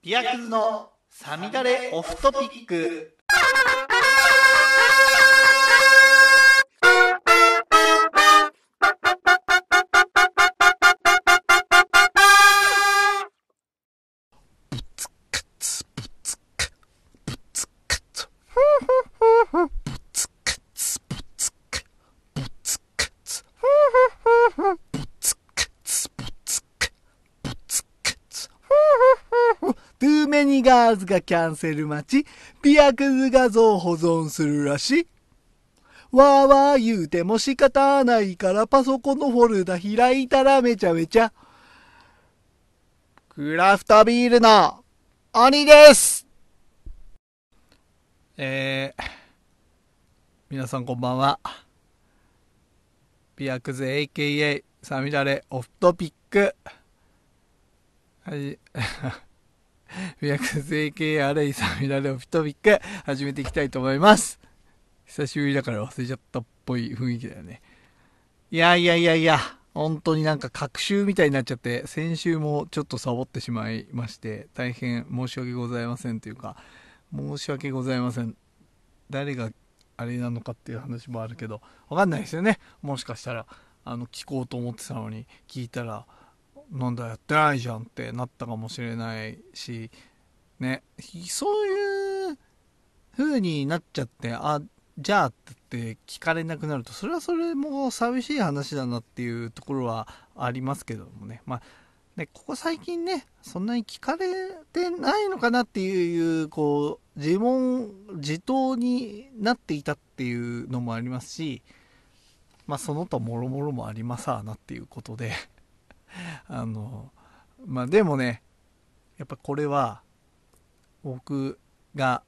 ビアクズのサミダレオフトピック。ーズがキャンセル待ち、ビアクズ画像保存するらしい。わーわー言うても仕方ないからパソコンのフォルダ開いたらめちゃめちゃ。クラフトビールの鬼ですえー、皆さんこんばんは。ビアクズ AKA サミダレオフトピック。はい。ビアクズ AKA サミダレオフトピック始めていきたいと思います。久しぶりだから忘れちゃったっぽい雰囲気だよね。いやいやいやいや、本当になんか隔週みたいになっちゃって、先週もちょっとサボってしまいまして、大変申し訳ございませんというか、申し訳ございません。誰があれなのかっていう話もあるけど、わかんないですよね。もしかしたら、あの、聞こうと思ってたのに、聞いたら、なんだやってないじゃんってなったかもしれないし、ね、そういう風になっちゃって、あ、じゃあって聞かれなくなると、それはそれも寂しい話だなっていうところはありますけどもね。まあ、ね、ここ最近ね、そんなに聞かれてないのかなっていう、こう、自問自答になっていたっていうのもありますし、まあ、その他もろもろもありますわなっていうことで、あの、まあ、でもね、やっぱこれは、僕が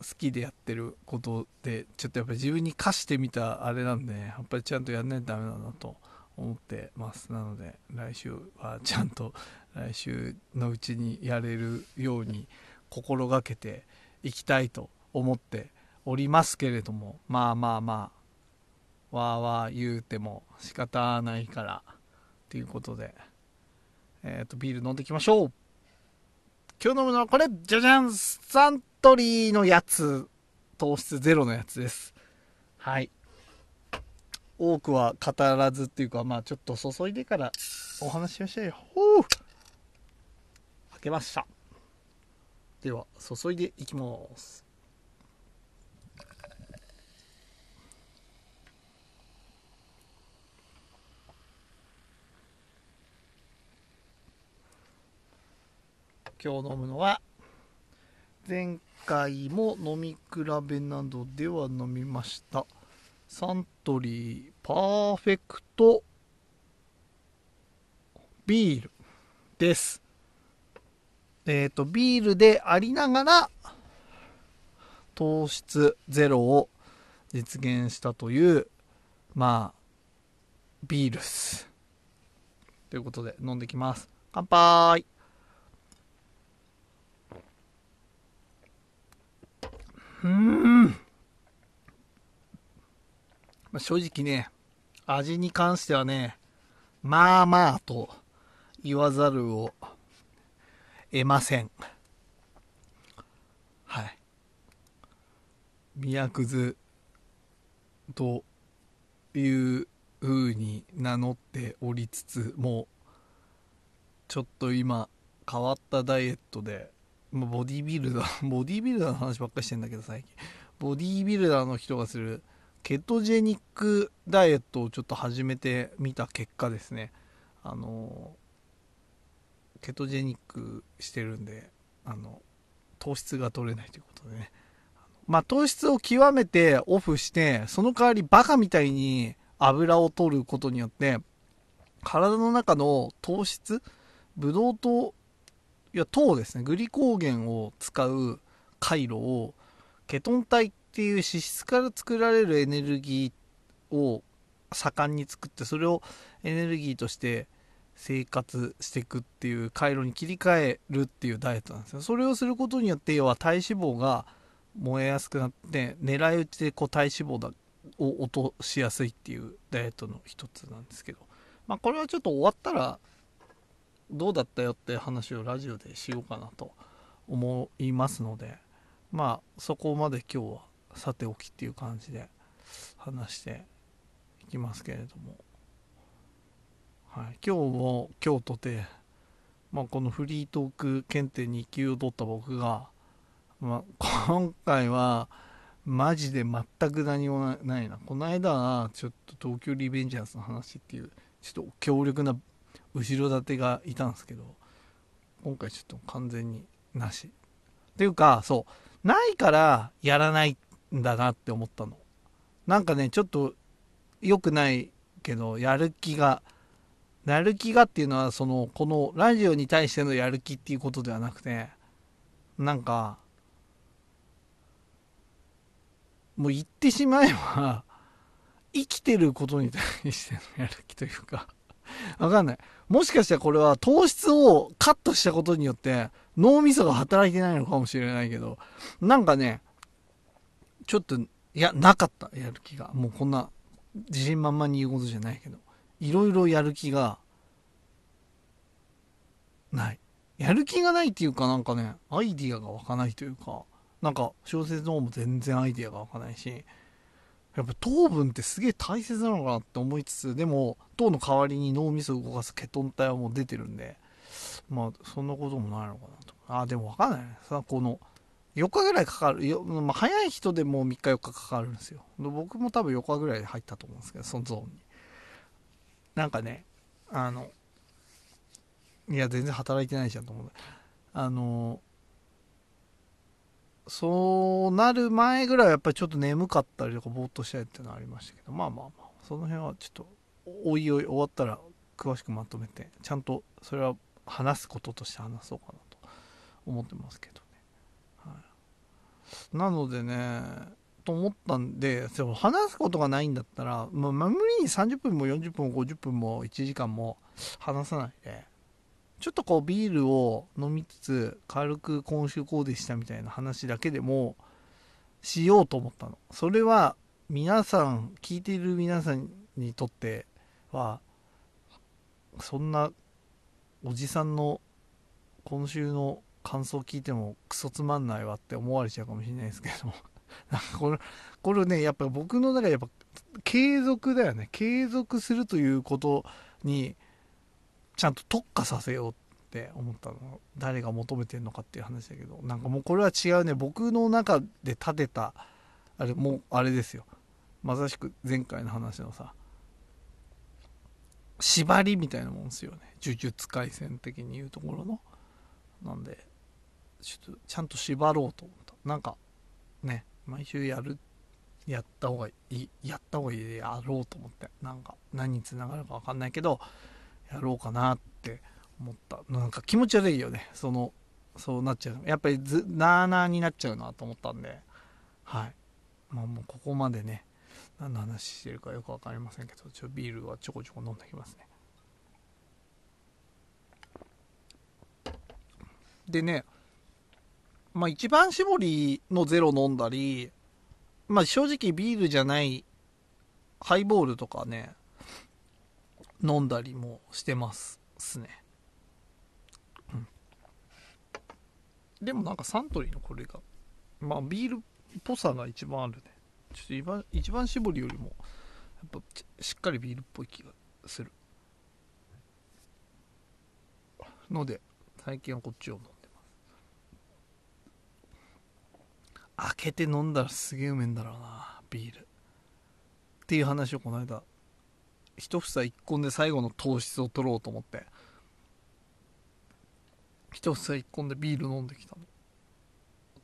好きでやってることでちょっとやっぱり自分に課してみたあれなんでやっぱりちゃんとやんないとダメだなと思ってます。なので来週はちゃんと来週のうちにやれるように心がけていきたいと思っておりますけれどもまあまあまあわーわー言うても仕方ないから。ということで。えっ、とビール飲んでいきましょう。今日飲むのはこれじゃじゃんサントリーのやつ糖質ゼロのやつです。はい。多くは語らずっていうかまあちょっと注いでからお話ししましょう。よほう。開けました。では注いでいきます今日飲むのは前回も飲み比べなどでは飲みました。サントリーパーフェクトビールです。えっ、とビールでありながら糖質ゼロを実現したというまあビールスということで飲んできます。乾杯。うん。まあ、正直ね、味に関してはね、まあまあと言わざるを得ません。はい。宮くずという風に名乗っておりつつもう、ちょっと今変わったダイエットでボディービルダー、ボディービルダーの話ばっかりしてんだけど最近。ボディービルダーの人がするケトジェニックダイエットをちょっと始めてみた結果ですね。あの、ケトジェニックしてるんで、あの、糖質が取れないということでね。まあ糖質を極めてオフして、その代わりバカみたいに油を取ることによって、体の中の糖質、ブドウ糖いや糖ですね。グリコーゲンを使う回路をケトン体っていう脂質から作られるエネルギーを盛んに作ってそれをエネルギーとして生活していくっていう回路に切り替えるっていうダイエットなんですよ。それをすることによって要は体脂肪が燃えやすくなって狙い撃ちでこう体脂肪だを落としやすいっていうダイエットの一つなんですけど。まあこれはちょっと終わったらどうだったよって話をラジオでしようかなと思いますのでまあそこまで今日はさておきっていう感じで話していきますけれども、はい、今日も今日とて、まあ、このフリートーク検定2級を取った僕が、まあ、今回はマジで全く何もないな。この間はちょっと東京リベンジャーズの話っていうちょっと強力な後ろ盾がいたんですけど今回ちょっと完全になし。っていうかそう。ないからやらないんだなって思ったの。なんかねちょっと良くないけどやる気がやる気がっていうのはそのこのラジオに対してのやる気っていうことではなくてなんかもう言ってしまえば生きてることに対してのやる気というか。わかんない。もしかしたらこれは糖質をカットしたことによって脳みそが働いてないのかもしれないけど、なんかね、ちょっと、いや、なかった、やる気が。もうこんな自信満々に言うことじゃないけど、いろいろやる気がない。やる気がないっていうかなんかね、アイディアが湧かないというか、なんか小説の方も全然アイディアが湧かないし、やっぱ糖分ってすげえ大切なのかなって思いつつでも糖の代わりに脳みそを動かすケトン体はもう出てるんでまあそんなこともないのかなと。あでも分かんないね。さこの4日ぐらいかかる。よ、まあ、早い人でも3日4日かかるんですよ。僕も多分4日ぐらいで入ったと思うんですけどそのゾーンに。なんかねあのいや全然働いてないじゃんと思うあのそうなる前ぐらいはやっぱりちょっと眠かったりとかぼーっとしたりっていうのはありましたけどまあまあまあその辺はちょっとおいおい終わったら詳しくまとめてちゃんとそれは話すこととして話そうかなと思ってますけどね、はい、なのでねと思ったんで話すことがないんだったら、まあ、無理に30分も40分も50分も1時間も話さないでちょっとこうビールを飲みつつ軽く今週こうでしたみたいな話だけでもしようと思ったの。それは皆さん聞いている皆さんにとってはそんなおじさんの今週の感想聞いてもクソつまんないわって思われちゃうかもしれないですけど なんかこれこれねやっぱ僕の中でやっぱ継続だよね。継続するということにちゃんと特化させようって思ったの。誰が求めてるのかっていう話だけど。なんかもうこれは違うね。僕の中で立てたあれもうあれですよ。まさしく前回の話のさ縛りみたいなもんですよね。呪術廻戦的に言うところの。なんでちょっとちゃんと縛ろうと思った。なんかね毎週やるやった方がいいやった方がいいでやろうと思って。なんか何につながるか分かんないけどやろうかなって思った。なんか気持ち悪いよね。そのそうなっちゃう。やっぱりずなーなーになっちゃうなと思ったんで。はい。まあもうここまでね何の話してるかよく分かりませんけどちょビールはちょこちょこ飲んできますね。でねまあ一番搾りのゼロ飲んだりまあ正直ビールじゃないハイボールとかね飲んだりもしてますすね、うん、でもなんかサントリーのこれがまあビールっぽさが一番あるね。ちょっと一番一番搾りよりもやっぱしっかりビールっぽい気がする。ので最近はこっちを飲んでます。開けて飲んだらすげえうめえんだろうなビール。っていう話をこの間一房一本で最後の糖質を取ろうと思って。一房一本でビール飲んできたの。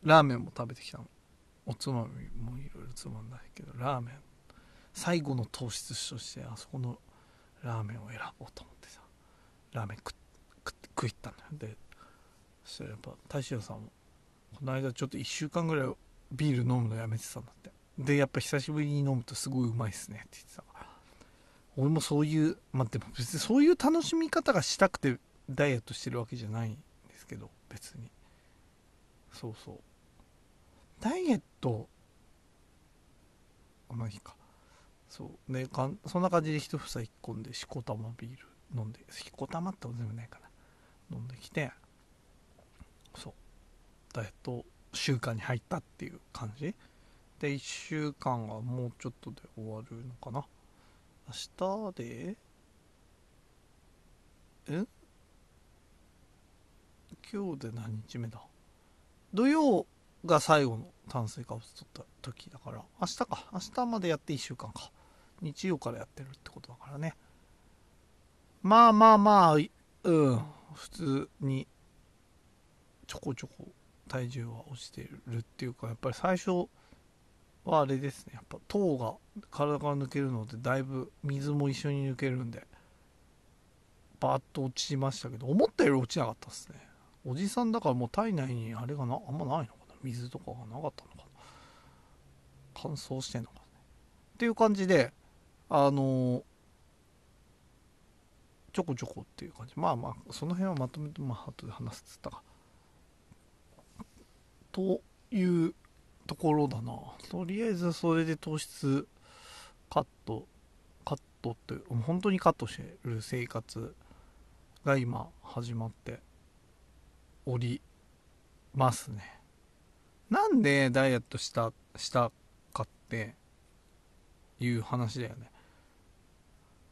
ラーメンも食べてきたの。おつまみもいろいろつまんないけどラーメン。最後の糖質としてあそこのラーメンを選ぼうと思ってさ。ラーメン食食いったんだよ。でそしたらやっぱ大将さんもこの間ちょっと1週間ぐらいビール飲むのやめてたんだって。でやっぱ久しぶりに飲むとすごいうまいっすねって言ってた。俺もそういうまあでも別にそういう楽しみ方がしたくてダイエットしてるわけじゃないんですけど別に。そうそう。ダイエットまあいいか。そう。ねかんそんな感じで一房一本でしこたまビール飲んでしこたまってことでもないかな。飲んできてそう。ダイエット週間に入ったっていう感じ。で1週間がもうちょっとで終わるのかな。明日で？え？今日で何日目だ？土曜が最後の炭水化物取った時だから。明日か。明日までやって1週間か。日曜からやってるってことだからね。まあまあまあうん。普通にちょこちょこ体重は落ちてるっていうかやっぱり最初はあれですね。やっぱ糖が体から抜けるのでだいぶ水も一緒に抜けるんでバーッと落ちましたけど思ったより落ちなかったですね。おじさんだからもう体内にあれがなあんまないのかな。水とかがなかったのかな。乾燥してんのかねっていう感じであのちょこちょこっていう感じ。まあまあその辺はまとめてまあ後で話すっつったか。というところだな。とりあえずそれで糖質カットカットって本当にカットしてる生活が今始まっておりますね。なんでダイエットしたしたかっていう話だよね。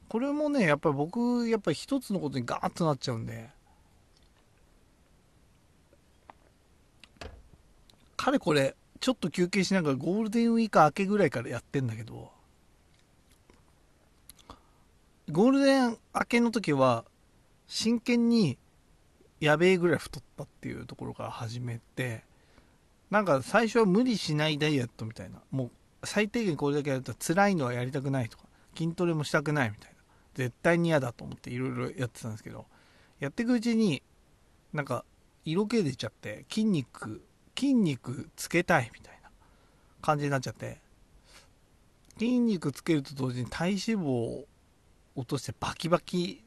これもねやっぱり僕やっぱり一つのことにガーッとなっちゃうんでかれこれちょっと休憩しながらゴールデンウィーク明けぐらいからやってんだけどゴールデン明けの時は真剣にやべえぐらい太ったっていうところから始めてなんか最初は無理しないダイエットみたいなもう最低限これだけやると辛いのはやりたくないとか筋トレもしたくないみたいな絶対に嫌だと思っていろいろやってたんですけどやっていくうちになんか色気出ちゃって筋肉筋肉つけたいみたいな感じになっちゃって。筋肉つけると同時に体脂肪を落としてバキバキ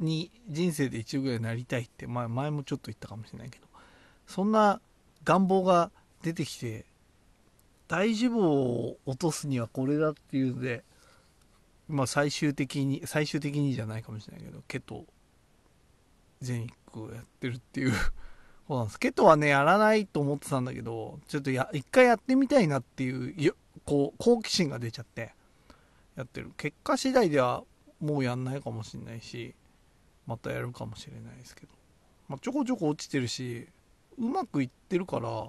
に人生で一度ぐらいなりたいって、まあ、前もちょっと言ったかもしれないけど。そんな願望が出てきて体脂肪を落とすにはこれだっていうのでまあ最終的に最終的にじゃないかもしれないけどケトジェニックをやってるっていう。そうなんです。ケトはねやらないと思ってたんだけどちょっとや一回やってみたいなっていうこう好奇心が出ちゃってやってる。結果次第ではもうやんないかもしれないしまたやるかもしれないですけど、まあ、ちょこちょこ落ちてるしうまくいってるから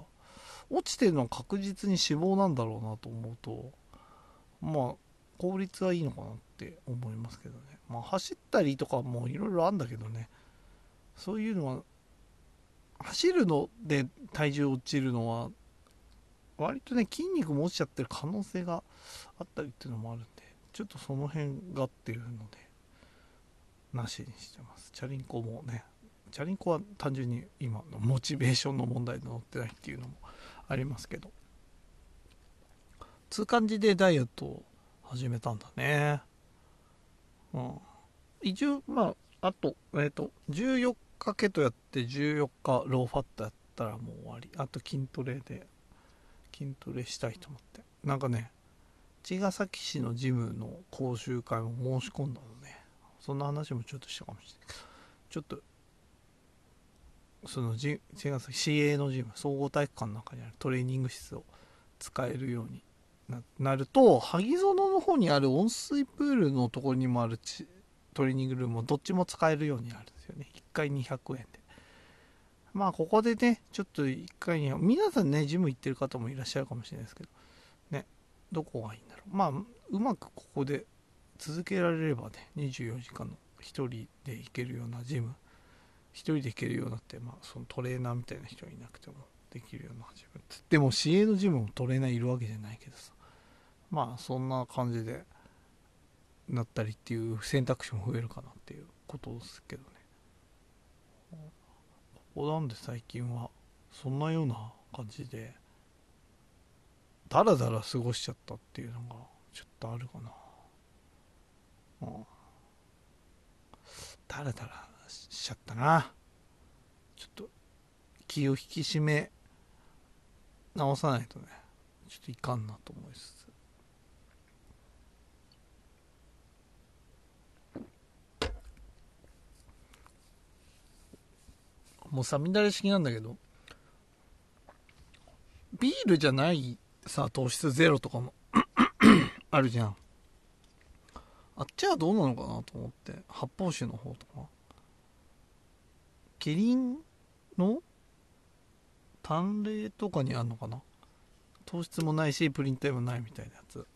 落ちてるのは確実に脂肪なんだろうなと思うとまあ効率はいいのかなって思いますけどね。まあ走ったりとかもいろいろあるんだけどね。そういうのは走るので体重落ちるのは割とね筋肉も落ちちゃってる可能性があったりっていうのもあるんでちょっとその辺がっていうのでなしにしてます。チャリンコもねチャリンコは単純に今のモチベーションの問題で乗ってないっていうのもありますけど。つう感じでダイエットを始めたんだね。うん。一応まああとえっ、ー、と14日ケトやって14日ローファットやったらもう終わり。あと筋トレで筋トレしたいと思って。なんかね茅ヶ崎市のジムの講習会も申し込んだのね。そんな話もちょっとしたかもしれない。ちょっとその茅ヶ崎市営のジム総合体育館の中にあるトレーニング室を使えるようになると萩園の方にある温水プールのところにもあるトレーニングルームもどっちも使えるようになるんですよね。1回200円で。まあここでねちょっと1回に皆さんねジム行ってる方もいらっしゃるかもしれないですけど。ねどこがいいんだろう。まあうまくここで続けられればね24時間の1人で行けるようなジム。1人で行けるようになって、まあ、そのトレーナーみたいな人がいなくてもできるようなジム。でも市営のジムもトレーナーいるわけじゃないけどさ。まあそんな感じでなったりっていう選択肢も増えるかなっていうことですけどね。ここなんで最近はそんなような感じでダラダラ過ごしちゃったっていうのがちょっとあるかな。うんダラダラしちゃったな。ちょっと気を引き締め直さないとねちょっといかんなと思いつつ。もうさみだれ式なんだけどビールじゃないさ糖質ゼロとかも あるじゃん。あっちはどうなのかなと思って発泡酒の方とか。キリンの淡麗とかにあんのかな。糖質もないしプリン体もないみたいなやつ。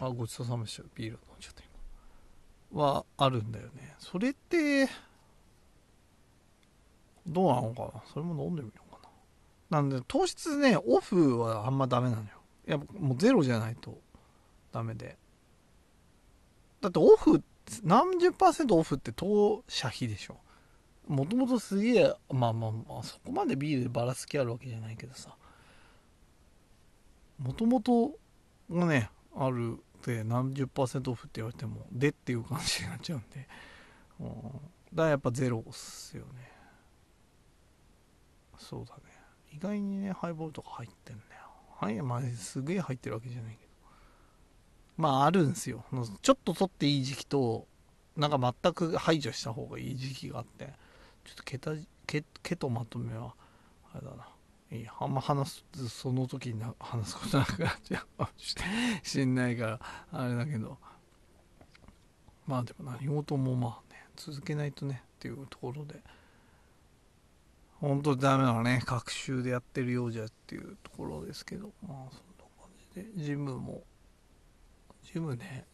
あごちそうさまでした。ビール飲んじゃった今。はあるんだよね。それってどうなのかな。それも飲んでみようかな。なんで糖質ねオフはあんまダメなのよ。やっぱもうゼロじゃないとダメで。だってオフ何十パーセントオフって当社費でしょ。もともとすげえまあまあまあそこまでビールでばらつきあるわけじゃないけどさ。もともとがねあるで何十パーセントオフって言われてもでっていう感じになっちゃうんで、うん、だからやっぱゼロっすよね。そうだね。意外にねハイボールとか入ってんだよ。はいまあすげえ入ってるわけじゃないけど。まああるんすよ。ちょっと取っていい時期となんか全く排除した方がいい時期があって。ちょっとケタケケとまとめはあれだな。いいあんま話すその時に話すことなくなっちゃう。かもしんないからあれだけど。まあでも何事もまあね続けないとねっていうところで。本当ダメなね学習でやってるようじゃっていうところですけど。まあそんな感じで。ジムも。ジムね。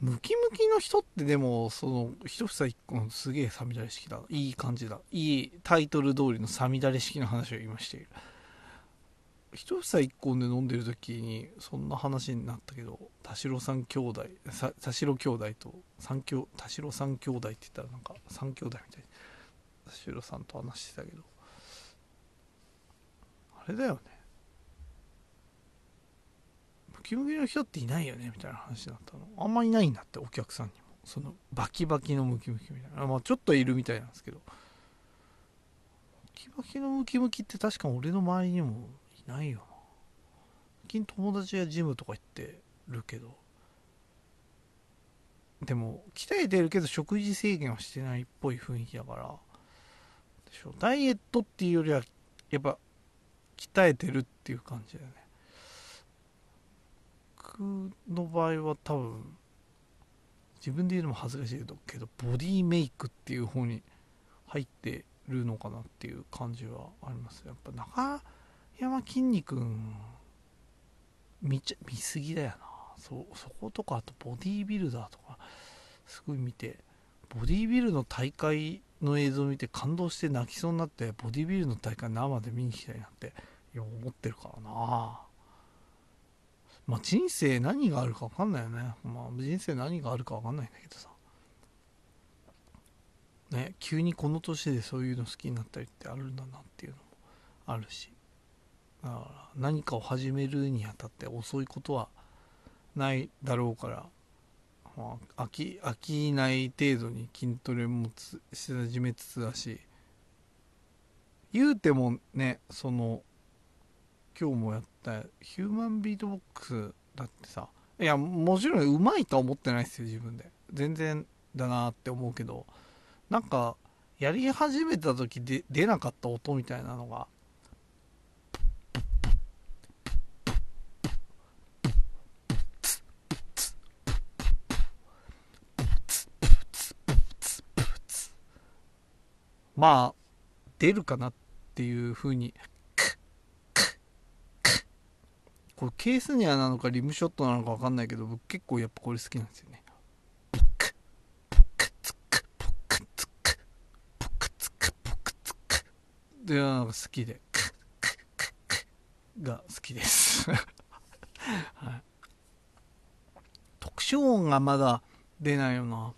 ムキムキの人ってでもその一房一個のすげえさみだれ式だ。いい感じだ。いいタイトル通りのさみだれ式の話を今している。一房一個で飲んでる時にそんな話になったけど田代さん兄弟田代兄弟と三兄田代三兄弟って言ったらなんか三兄弟みたいな。田代さんと話してたけど。あれだよね。ムキムキの人っていないよねみたいな話になったの。あんまいないんだってお客さんにも。そのバキバキのムキムキみたいな。まあちょっといるみたいなんですけど。バキバキのムキムキって確か俺の周りにもいないよな。最近友達やジムとか行ってるけど。でも鍛えてるけど食事制限はしてないっぽい雰囲気だから。しょダイエットっていうよりはやっぱ鍛えてるっていう感じだよね。僕の場合は多分自分で言うのも恥ずかしいけどボディメイクっていう方に入ってるのかなっていう感じはあります。やっぱ中山きんに君見ちゃ見すぎだよな。そそことかあとボディービルダーとかすごい見てボディービルの大会の映像を見て感動して泣きそうになってボディビルの大会生で見に行きたいなって思ってるからな。まあ人生何があるか分かんないよね。まあ人生何があるか分かんないんだけどさ。ね急にこの年でそういうの好きになったりってあるんだなっていうのもあるし。だから何かを始めるにあたって遅いことはないだろうから、まあ、飽き飽きない程度に筋トレもし始めつつだし言うてもねその今日もやったヒューマンビートボックスだってさいやもちろんうまいとは思ってないですよ自分で。全然だなって思うけどなんかやり始めた時で出なかった音みたいなのがまあ出るかなっていうふうにこれケースニアなのかリムショットなのか分かんないけど僕結構やっぱこれ好きなんですよね。でなんか好きでが好きです、はい、特殊音がまだ出ないよな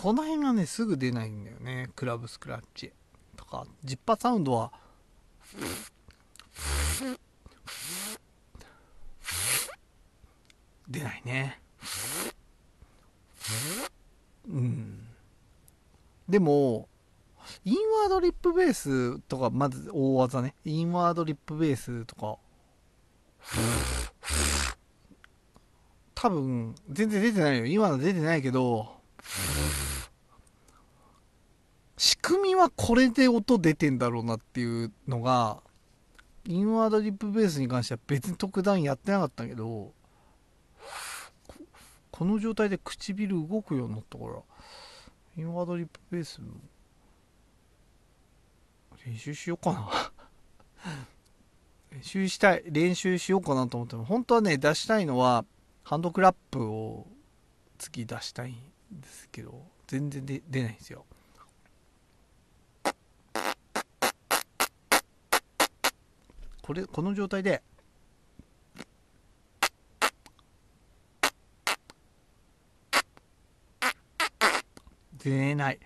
この辺がねすぐ出ないんだよね。クラブスクラッチ。とかジッパーサウンドは出ないね。うん。でもインワードリップベースとかまず大技ね。インワードリップベースとか。多分全然出てないよ。今の出てないけど仕組みはこれで音出てんだろうなっていうのがインワードリップベースに関しては別に特段やってなかったけどこの状態で唇動くようになったからインワードリップベースの練習しようかな。練習したい練習しようかなと思っても本当はね出したいのはハンドクラップを次出したいですけど全然で出ないんですよ。これこの状態で出ない。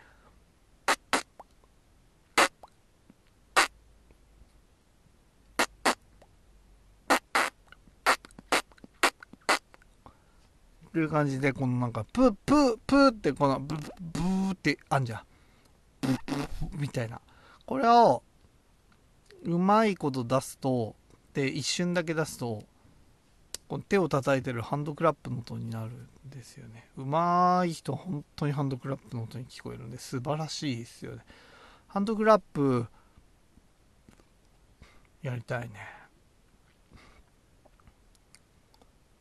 いう感じでこのなんかプープープーってこのブブブーってあんじゃん。ブブブみたいな。これをうまいこと出すとで一瞬だけ出すとこの手を叩いてるハンドクラップの音になるんですよね。うまい人本当にハンドクラップの音に聞こえるんで素晴らしいですよね。ハンドクラップやりたいね。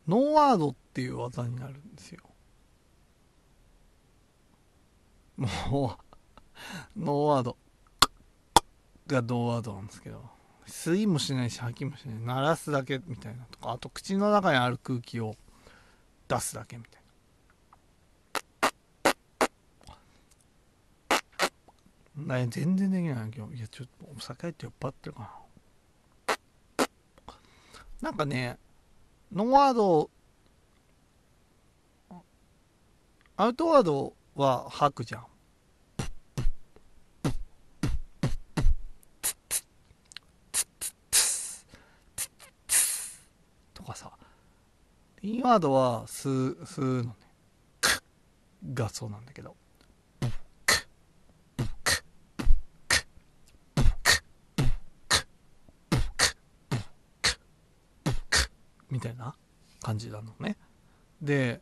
ノーワードっていう技になるんですよ。もうノーワード。がノーワードなんですけど。吸いもしないし吐きもしない。鳴らすだけみたいなとか。あと口の中にある空気を出すだけみたいな。ね全然できない今日いやちょっとお酒って酔っ払ってるかな。なんかねノーワードアウトワードは吐くじゃん。とかさ。インワードは吸う吸うのね。クがそうなんだけど。みたいな感じなのね。で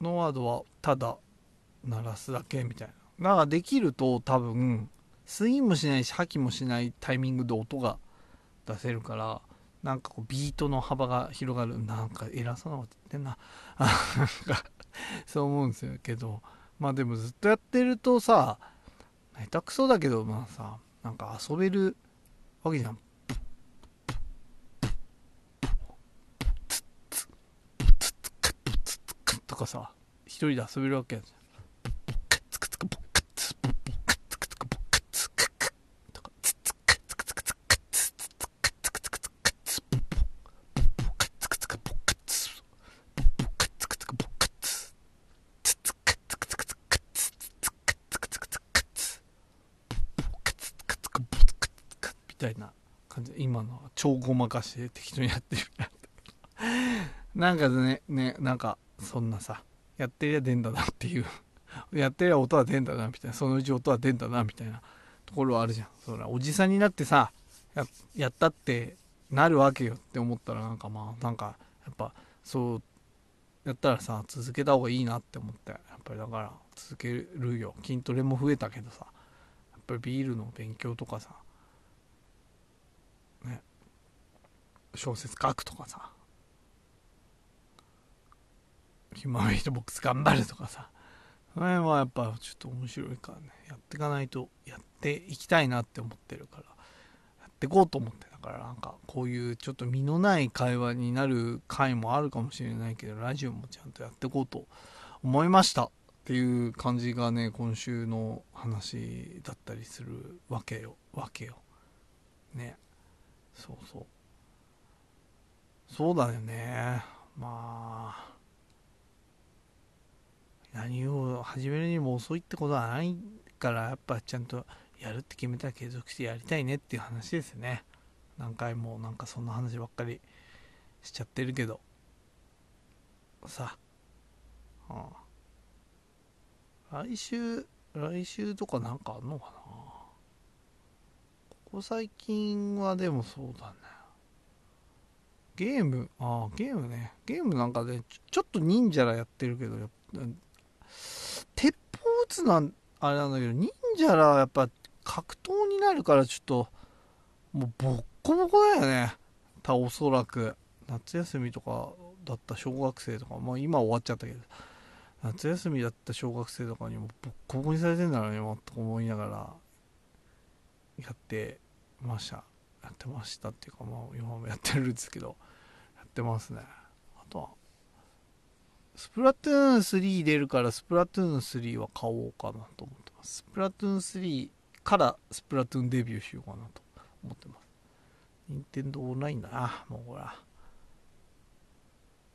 ノワードはただ鳴らすだけみたいな。だからできると多分スインもしないし吐きもしないタイミングで音が出せるからなんかこうビートの幅が広がる。なんか偉そうなこと言ってんな。なんかそう思うんですよけど。まあでもずっとやってるとさ下手くそだけどまあさなんか遊べるわけじゃん。かさ一人で遊べるわけじゃん。ツクツクボックツボックツクツクボックツククとかツツクツクツクツクツツツクツクツクツクツボッボックツクツクボックツボックツクツクボックツツツクツクツクツクツツクツクツクツクツボックツクツクボックツクみたいな感じで今のは超ごまかして適当にやってる。なんかねねなんかそんなさやってりゃ出んだなっていう。やってりゃ音は出んだなみたいな。そのうち音は出んだなみたいなところはあるじゃん。そらおじさんになってさややったってなるわけよって思ったらなんかまあなんかやっぱそうやったらさ続けた方がいいなって思ってやっぱりだから続けるよ。筋トレも増えたけどさやっぱりビールの勉強とかさね小説書くとかさヒマンビートボックス頑張るとかさ。その辺はやっぱちょっと面白いからね。やっていかないとやっていきたいなって思ってるから。やっていこうと思ってだから。なんかこういうちょっと身のない会話になる回もあるかもしれないけどラジオもちゃんとやっていこうと思いましたっていう感じがね今週の話だったりするわけよ。わけよ。ね。そうそう。そうだよね。まあ。何を始めるにも遅いってことはないからやっぱちゃんとやるって決めたら継続してやりたいねっていう話ですね。何回もなんかそんな話ばっかりしちゃってるけど。さあ、来週来週とかなんかあんのかな。ここ最近はでもそうだね。ゲームああゲームね。ゲームなんかねちょっと忍者らやってるけどやっぱ鉄砲撃つのはあれなんだけど忍者らやっぱ格闘になるからちょっともうボッコボコだよね。たおそらく夏休みとかだった小学生とかまあ今終わっちゃったけど。夏休みだった小学生とかにもボッコボコにされてんだろうねもっと思いながらやってました。やってましたっていうかまあ今もやってるんですけど。やってますね。あとはスプラトゥーン3出るからスプラトゥーン3は買おうかなと思ってます。スプラトゥーン3からスプラトゥーンデビューしようかなと思ってます。任天堂オンラインだな。もうほら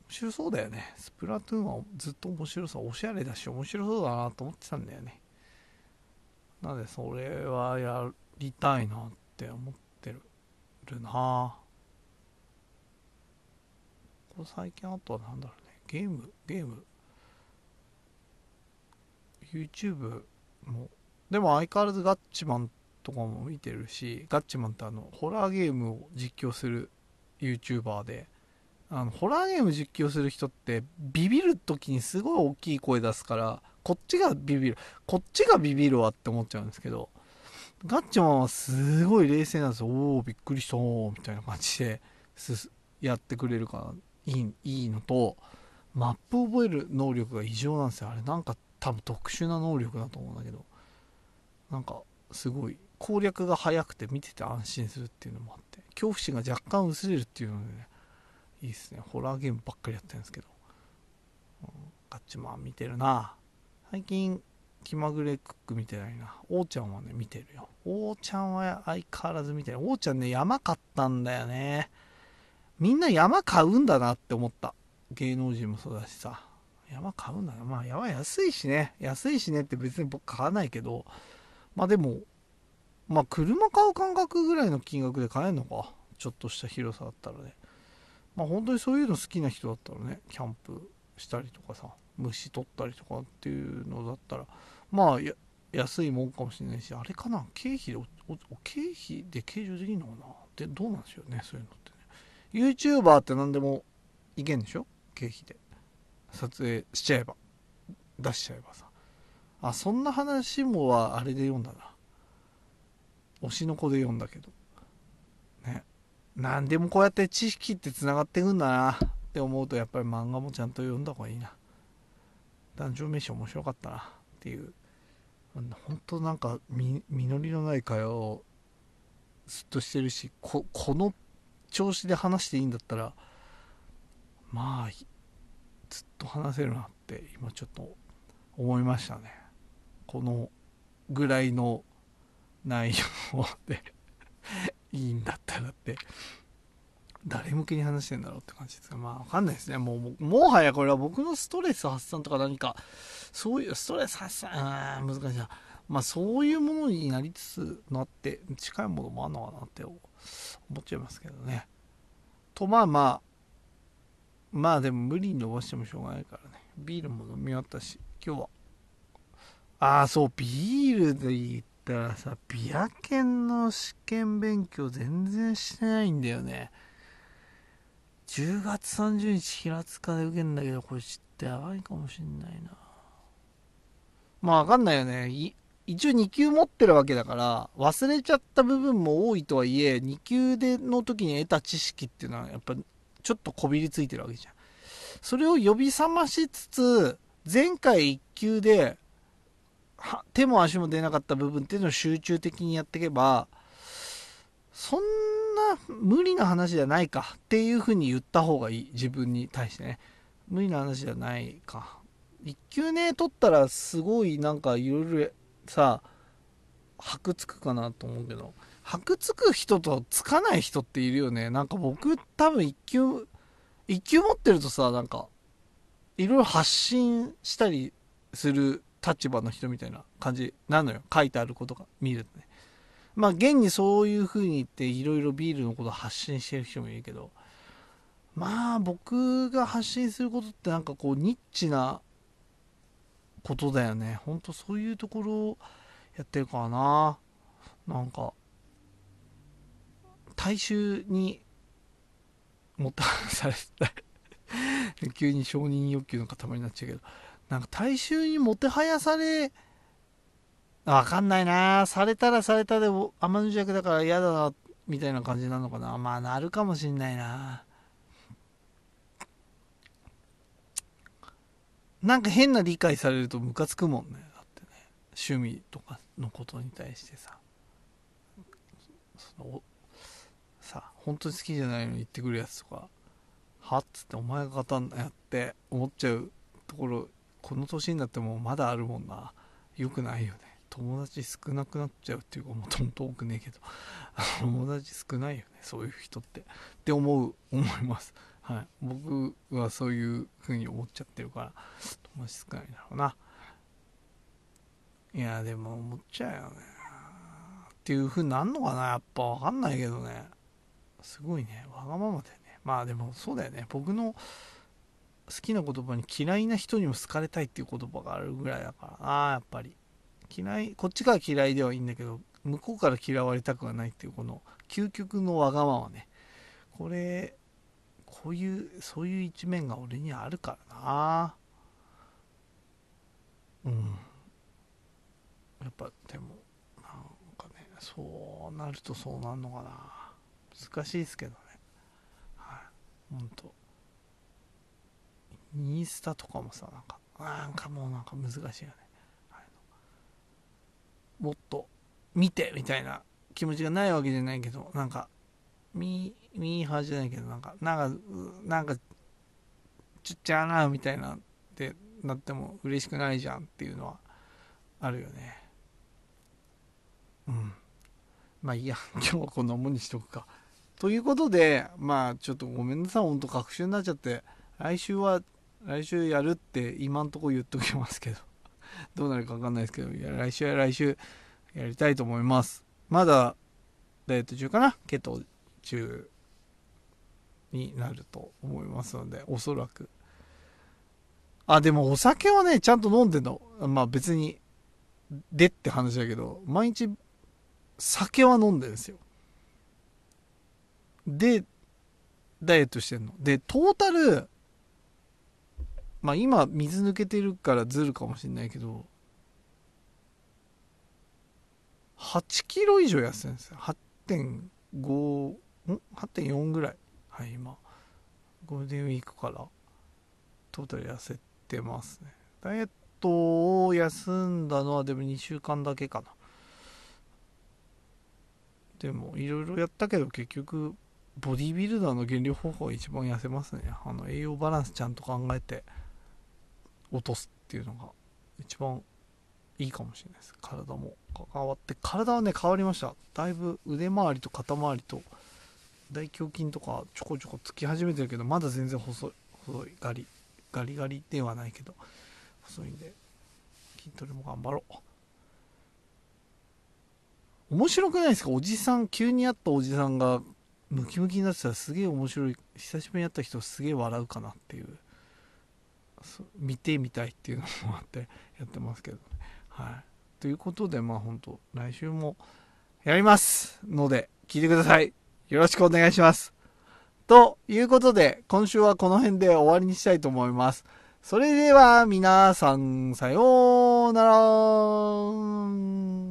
面白そうだよね。スプラトゥーンはずっと面白そうおしゃれだし面白そうだなと思ってたんだよね。なのでそれはやりたいなって思ってるな。ここ最近あとは何だろう。ゲームゲーム。YouTube も。でも相変わらずガッチマンとかも見てるしガッチマンってあのホラーゲームを実況する YouTuber で。あのホラーゲーム実況する人ってビビる時にすごい大きい声出すからこっちがビビるこっちがビビるわって思っちゃうんですけどガッチマンはすごい冷静なんですよ。おおびっくりしたみたいな感じでやってくれるからいいいいのとマップ覚える能力が異常なんですよ。あれなんか多分特殊な能力だと思うんだけど。なんかすごい攻略が早くて見てて安心するっていうのもあって。恐怖心が若干薄れるっていうのでねいいですね。ホラーゲームばっかりやってるんですけど、うん、ガッチマン見てるな。最近気まぐれクック見てないな。おーちゃんはね見てるよ。おーちゃんは相変わらず見てるおーちゃんね山買ったんだよね。みんな山買うんだなって思った。芸能人もそうだしさ。山買うんだな。まあ山安いしね。安いしねって別に僕買わないけど。まあでもまあ車買う感覚ぐらいの金額で買えるのか。ちょっとした広さだったらね。まあ本当にそういうの好きな人だったらね。キャンプしたりとかさ。虫取ったりとかっていうのだったら。まあ安いもんかもしれないしあれかな。経費で経費で計上できるのかな。ってどうなんでしょうね。そういうのってね。YouTuber って何でもいけんでしょ？経費で。撮影しちゃえば。出しちゃえばさ。あそんな話もはあれで読んだな。推しの子で読んだけど。ね。何でもこうやって知識ってつながってくんだな。って思うとやっぱり漫画もちゃんと読んだ方がいいな。ダンジョン飯面白かったな。っていう。本当なんか実りのない会話をずっとしてるしこの調子で話していいんだったらまあずっと話せるなって今ちょっと思いましたね。このぐらいの内容で いいんだったらって。誰向けに話してんだろうって感じですがまあわかんないですね。もうもはやこれは僕のストレス発散とか何かそういうストレス発散難しいな。まあそういうものになりつつなって近いものもあるのかなって思っちゃいますけどね。とまあまあまあでも無理に伸ばしてもしょうがないからね。ビールも飲み終わったし今日は。ああそうビールで言ったらさビア研の試験勉強全然してないんだよね。10月30日平塚で受けるんだけどこれちょっとやばいかもしんないな。まあわかんないよね。一応2級持ってるわけだから忘れちゃった部分も多いとはいえ2級での時に得た知識っていうのはやっぱちょっとこびりついてるわけじゃん。それを呼び覚ましつつ前回1級で手も足も出なかった部分っていうのを集中的にやっていけばそんな無理な話じゃないかっていうふうに言った方がいい。自分に対してね。無理な話じゃないか。1級ね取ったらすごいなんかいろいろさ箔つくかなと思うけど。箔つく人とつかない人っているよね。なんか僕多分1級1級持ってるとさなんかいろいろ発信したりする立場の人みたいな感じなのよ。書いてあることが見るとね。まあ現にそういう風に言っていろいろビールのこと発信してる人もいるけど。まあ僕が発信することってなんかこうニッチなことだよね。ほんとそういうところをやってるからな。なんか大衆にもたされた 急に承認欲求の塊になっちゃうけどなんか大衆にもてはやされわかんないなされたらされたで天の弱だから嫌だなみたいな感じなのかな。まあなるかもしんないな。なんか変な理解されるとムカつくもんね。だってね趣味とかのことに対してさ。そのさ本当に好きじゃないのに言ってくるやつとかはっつってお前が勝たんやって思っちゃうところこの年になってもまだあるもんな。よくないよね。友達少なくなっちゃうっていうかもともと多くねえけど。友達少ないよねそういう人って。って思う思います。はい。僕はそういう風に思っちゃってるから友達少ないだろうな。いやでも思っちゃうよね。っていう風になんのかな。やっぱ分かんないけどね。すごいね。わがままだよね。まあでもそうだよね。僕の好きな言葉に嫌いな人にも好かれたいっていう言葉があるぐらいだから。なやっぱり。嫌いこっちから嫌いではいいんだけど向こうから嫌われたくはないっていうこの究極のわがままね。これこういうそういう一面が俺にあるからな。うん。やっぱでもなんかねそうなるとそうなんのかな。難しいですけどね。はい。ほんと。インスタとかもさなんかなんかもうなんか難しいよね、はい、もっと見てみたいな気持ちがないわけじゃないけどなんかミーミーハーじゃないけどなんかなんかなんかちっちゃなみたいなってなっても嬉しくないじゃんっていうのはあるよね。うん。まあいいや。今日はこんなもんにしとくか。ということでまあちょっとごめんなさいほんと確信になっちゃって来週は来週やるって今んとこ言っときますけど どうなるか分かんないですけどいや来週は来週やりたいと思います。まだダイエット中かな？ケト中になると思いますのでおそらく。あでもお酒はねちゃんと飲んでんの。まあ別にでって話だけど毎日酒は飲んでるんですよ。でダイエットしてんの。でトータルまあ今水抜けてるからずるかもしんないけど8キロ以上痩せるんですよ。8.5ん？8.4ぐらい。はい今。ゴールデンウィークからトータル痩せてますね。ダイエットを休んだのはでも2週間だけかな。でもいろいろやったけど結局ボディビルダーの減量方法が一番痩せますね。あの栄養バランスちゃんと考えて落とすっていうのが一番いいかもしれないです。体も。関わって体はね変わりました。だいぶ腕周りと肩周りと大胸筋とかちょこちょこつき始めてるけどまだ全然細い細いガリガリガリではないけど細いんで筋トレも頑張ろう。面白くないですか？おじさん急に会ったおじさんがムキムキになってたらすげえ面白い久しぶりに会った人すげえ笑うかなっていう見てみたいっていうのもあってやってますけどねはいということでまあ本当来週もやりますので聞いてくださいよろしくお願いします。ということで、今週はこの辺で終わりにしたいと思います。それでは皆さん、さようなら。